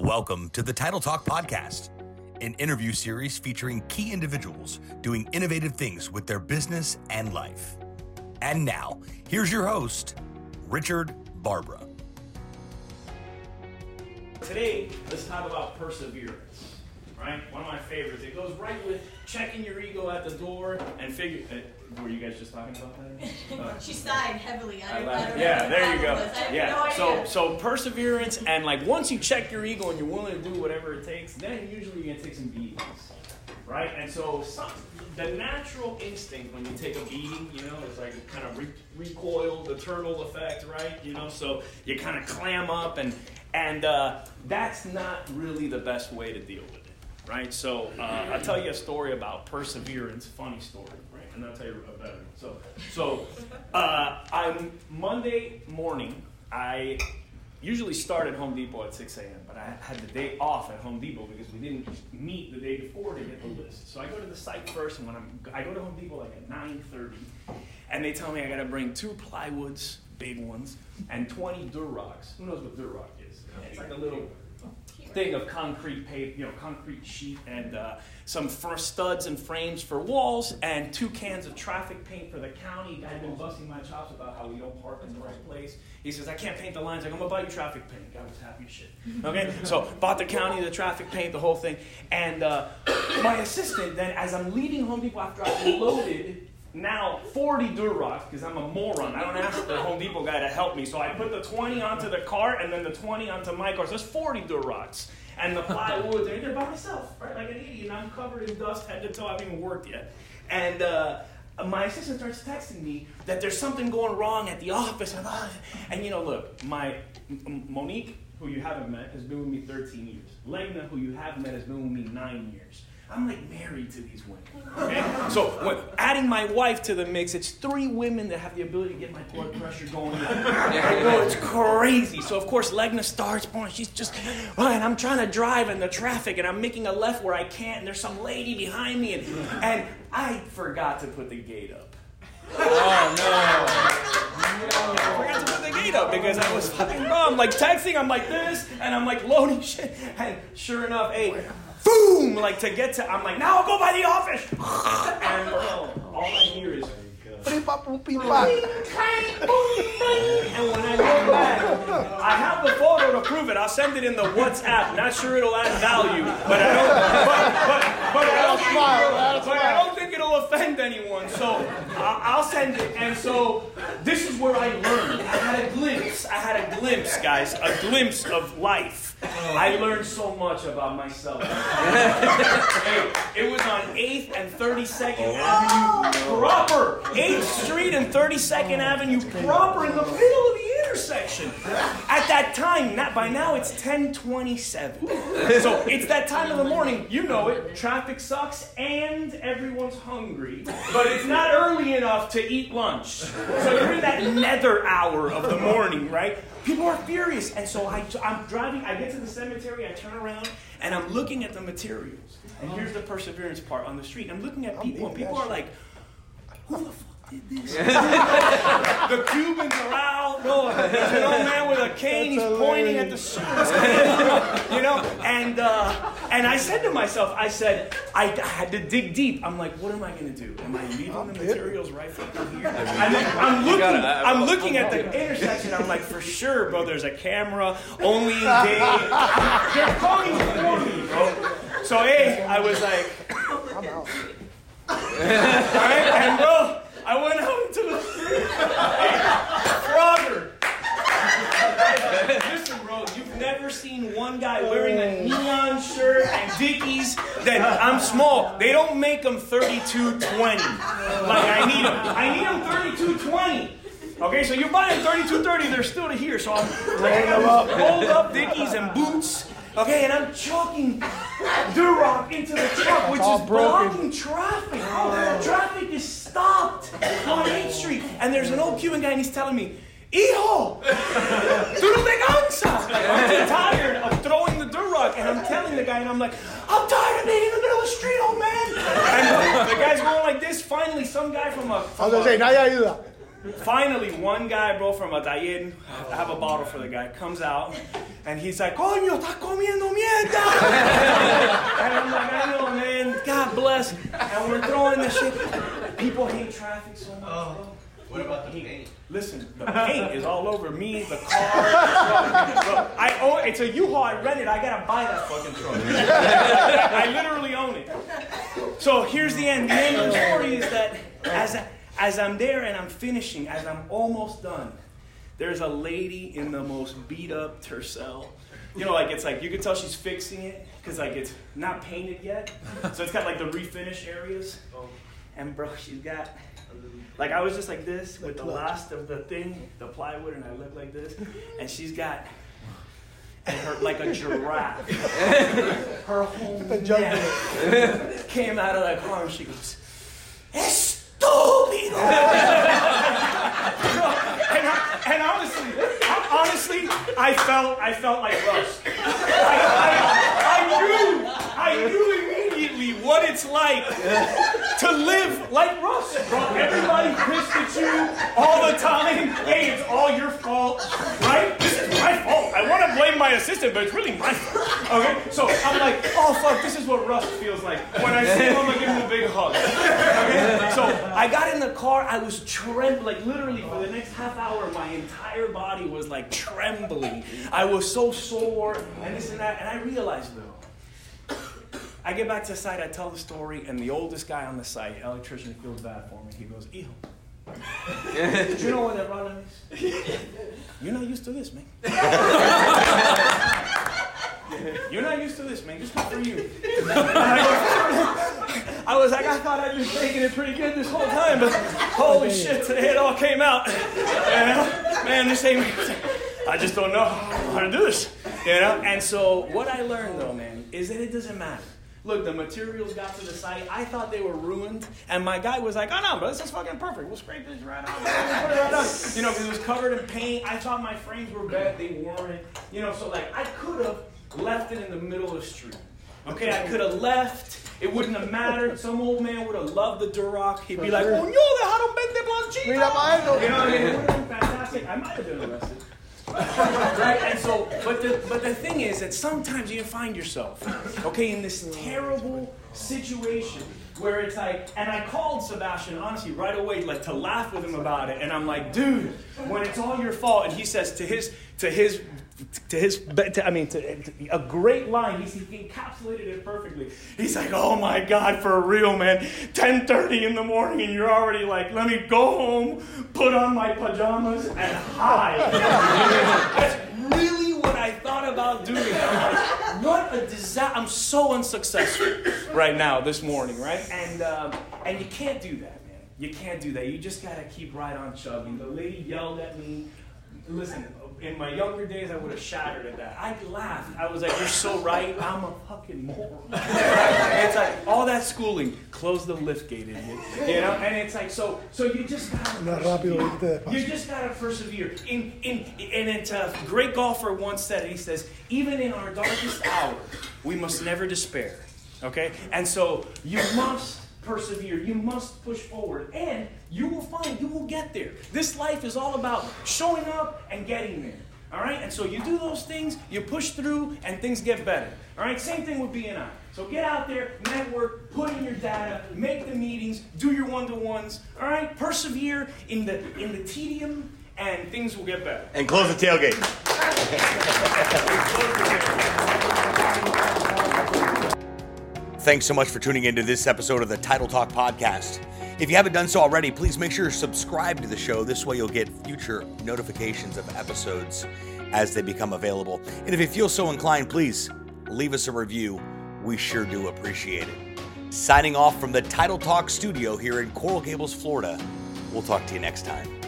Welcome to the Title Talk Podcast, an interview series featuring key individuals doing innovative things with their business and life. And now, here's your host, Richard Barbara. Today, let's talk about perseverance. Right? One of my favorites. It goes right with checking your ego at the door and figure. Uh, were you guys just talking about that? Uh, she sighed heavily. I I laughed. I yeah, there you go. Yeah. no so so perseverance and like once you check your ego and you're willing to do whatever it takes, then usually you're gonna take some beatings. Right? And so some, the natural instinct when you take a beating, you know, is like kind of re- recoil, the turtle effect, right? You know, so you kind of clam up and and uh, that's not really the best way to deal with it. Right? So uh, I'll tell you a story about perseverance, funny story, right? And I'll tell you a better one. So so uh, I'm Monday morning, I usually start at Home Depot at 6 a.m., but I had the day off at Home Depot because we didn't meet the day before to get the list. So I go to the site first, and when I'm, I go to Home Depot like at 9:30, and they tell me I got to bring two plywoods, big ones, and 20 Durocks. Who knows what Durock is? It's like a little thing of concrete pave, you know, concrete sheet and uh, some first studs and frames for walls and two cans of traffic paint for the county. I've been busting my chops about how we don't park in the right place. He says, I can't paint the lines. Like, I'm gonna buy you traffic paint. I was happy as shit. Okay, so bought the county the traffic paint, the whole thing. And uh, my assistant, then, as I'm leaving Home Depot after I've loaded now 40 Durocks because I'm a moron. I don't ask the Home Depot guy to help me. So I put the 20 onto the cart and then the 20 onto my car. So there's 40 Durocks. And the plywoods in there by myself, right? Like an idiot. And I'm covered in dust head to toe. I haven't even worked yet. And uh, my assistant starts texting me that there's something going wrong at the office. And, uh, and you know, look, my M- Monique, who you haven't met, has been with me 13 years. Legna, who you haven't met, has been with me nine years. I'm like married to these women. Okay? So when adding my wife to the mix, it's three women that have the ability to get my blood pressure going. I know oh, it's crazy. So of course Legna starts pouring. She's just, oh, and I'm trying to drive in the traffic, and I'm making a left where I can't, and there's some lady behind me, and, and I forgot to put the gate up. Oh no. no. I forgot to put the gate up because I was fucking dumb. Like texting, I'm like this, and I'm like loading shit. And sure enough, hey, boom! Like to get to, I'm like, now I'll go by the office. And bro, all I hear is. And when I go back, I have the photo to prove it. I'll send it in the WhatsApp. Not sure it'll add value, but I don't. But, but, but I don't think, but I don't think it'll offend anyone. So I- I'll send it. And so this is where I learned. I had a glimpse. I had a glimpse, guys. A glimpse of life. I learned so much about myself. Hey, it was on 8th and 32nd Avenue proper. 8th Street and 32nd Avenue proper in the middle intersection. At that time, not by now it's 1027. So it's that time of the morning, you know it. Traffic sucks and everyone's hungry. But it's not early enough to eat lunch. So you're in that nether hour of the morning, right? People are furious. And so I, I'm driving, I get to the cemetery, I turn around, and I'm looking at the materials. And here's the perseverance part on the street. I'm looking at people, and people are like, who the fuck did this? the Cubans are out. No, there's an old man with a cane. He's pointing at the streets. you know, and uh, and I said to myself, I said, I, I had to dig deep. I'm like, what am I going to do? Am I leaving the materials right from here? And then I'm looking, I'm looking at the intersection. I'm like, for sure, bro. There's a camera. Only in day. They're coming for me, bro. So hey, I was like. I'm out. Alright, and bro, I went out into the street. Frogger. Listen, bro, you've never seen one guy wearing a neon shirt and Dickies that I'm small. They don't make them 3220. Like I need them. I need them 3220. Okay, so you're buying 3230, they're still to here. So I'm rolled up Dickies and boots. Okay, and I'm chucking Durock into the truck, which is blocking traffic. Oh, traffic is stopped on 8th Street. And there's an old Cuban guy, and he's telling me, Hijo, tú no te cansas. I'm too tired of throwing the Durock. And I'm telling the guy, and I'm like, I'm tired of being in the middle of the street, old man. And the guy's going like this. Finally, some guy from a. I From was gonna say, a nadie ayuda. Finally, one guy, bro, from a taller, I have a bottle for the guy, comes out and he's like, Coño, está comiendo mierda! and I'm like, I know, man, God bless. And we're throwing this shit. People hate traffic so much. Oh, what about the paint? Listen, the paint is all over me, the car. Bro, I own it's a U-Haul. I rented. I gotta buy that fucking truck. I literally own it. So here's the end. The end of the story is that as a, as I'm there and I'm finishing, as I'm almost done, there's a lady in the most beat up Tercel. You know, like it's like you can tell she's fixing it because like it's not painted yet, so it's got like the refinish areas. Oh. And bro, she's got like I was just like this with the last of the thing, the plywood, and I look like this, and she's got and her like a giraffe. her whole neck came out of that car, and she goes, And, I, and honestly, I, honestly, I felt I felt like Russ. I, I, I knew I knew immediately what it's like to live like Russ. Everybody pissed at you all the time. Hey, it's all your fault, right? This is my fault. I want to blame my assistant, but it's really my fault. Okay, so I'm like, oh fuck, this is what Russ feels like. When I see him, I'm give him a big hug. Okay, so I got in the car. I was trembling, like literally for the next half hour, my entire body was like trembling. I was so sore and this and that, and I realized though. I get back to the site, I tell the story, and the oldest guy on the site, electrician, feels bad for me. He goes, Hijo, do you know what that problem is? You're not used to this, man. You're not used to this, man. Just good for you. I was like, I thought I'd been taking it pretty good this whole time, but holy oh, shit, today it all came out. And, man, this ain't. I just don't know how to do this, you know. And so, what I learned though, man, is that it doesn't matter. Look, the materials got to the site. I thought they were ruined, and my guy was like, "Oh no, but this is fucking perfect. We'll scrape this right off. We'll put it right on." You know, because it was covered in paint. I thought my frames were bad. They weren't. You know, so like I could have left it in the middle of the street. Okay, I could have left. It wouldn't have mattered. Some old man would have loved the Durock. He'd be like, "Oh, no, dejaron 20 planchitas." Mira pa' eso. You know what I mean? It would have been fantastic. I might have been arrested. right? And so, but the but the thing is that sometimes you find yourself, okay, in this terrible situation where it's like, and I called Sebastian honestly right away, like to laugh with him about it, and I'm like, dude, when it's all your fault, and he says to his to his to his, to, I mean, to, to, a great line. He's, he encapsulated it perfectly. He's like, "Oh my God, for real, man! 10:30 in the morning, and you're already like, let me go home, put on my pajamas, and hide." That's really what I thought about doing. I'm like, what a disaster! I'm so unsuccessful right now this morning, right? And um, and you can't do that, man. You can't do that. You just gotta keep right on chugging. The lady yelled at me. Listen, in my younger days, I would have shattered at that. I laughed. I was like, "You're so right. I'm a fucking moron." it's like all that schooling. Close the lift gate, idiot. You know, and it's like so. So you just gotta. Persevere. irte despacio. You just gotta persevere. In in and it's a uh, great golfer once said. He says, "Even in our darkest hour, we must never despair." Okay, and so you must persevere. You must push forward, and you will find you will get there. This life is all about showing up and getting there. All right, and so you do those things, you push through, and things get better. All right, same thing with BNI. So get out there, network, put in your data, make the meetings, do your one-to-ones. All right, persevere in the in the tedium, and things will get better. And close the tailgate. Thanks so much for tuning into this episode of the Title Talk podcast. If you haven't done so already, please make sure you're subscribed to the show. This way, you'll get future notifications of episodes as they become available. And if you feel so inclined, please leave us a review. We sure do appreciate it. Signing off from the Title Talk studio here in Coral Gables, Florida. We'll talk to you next time.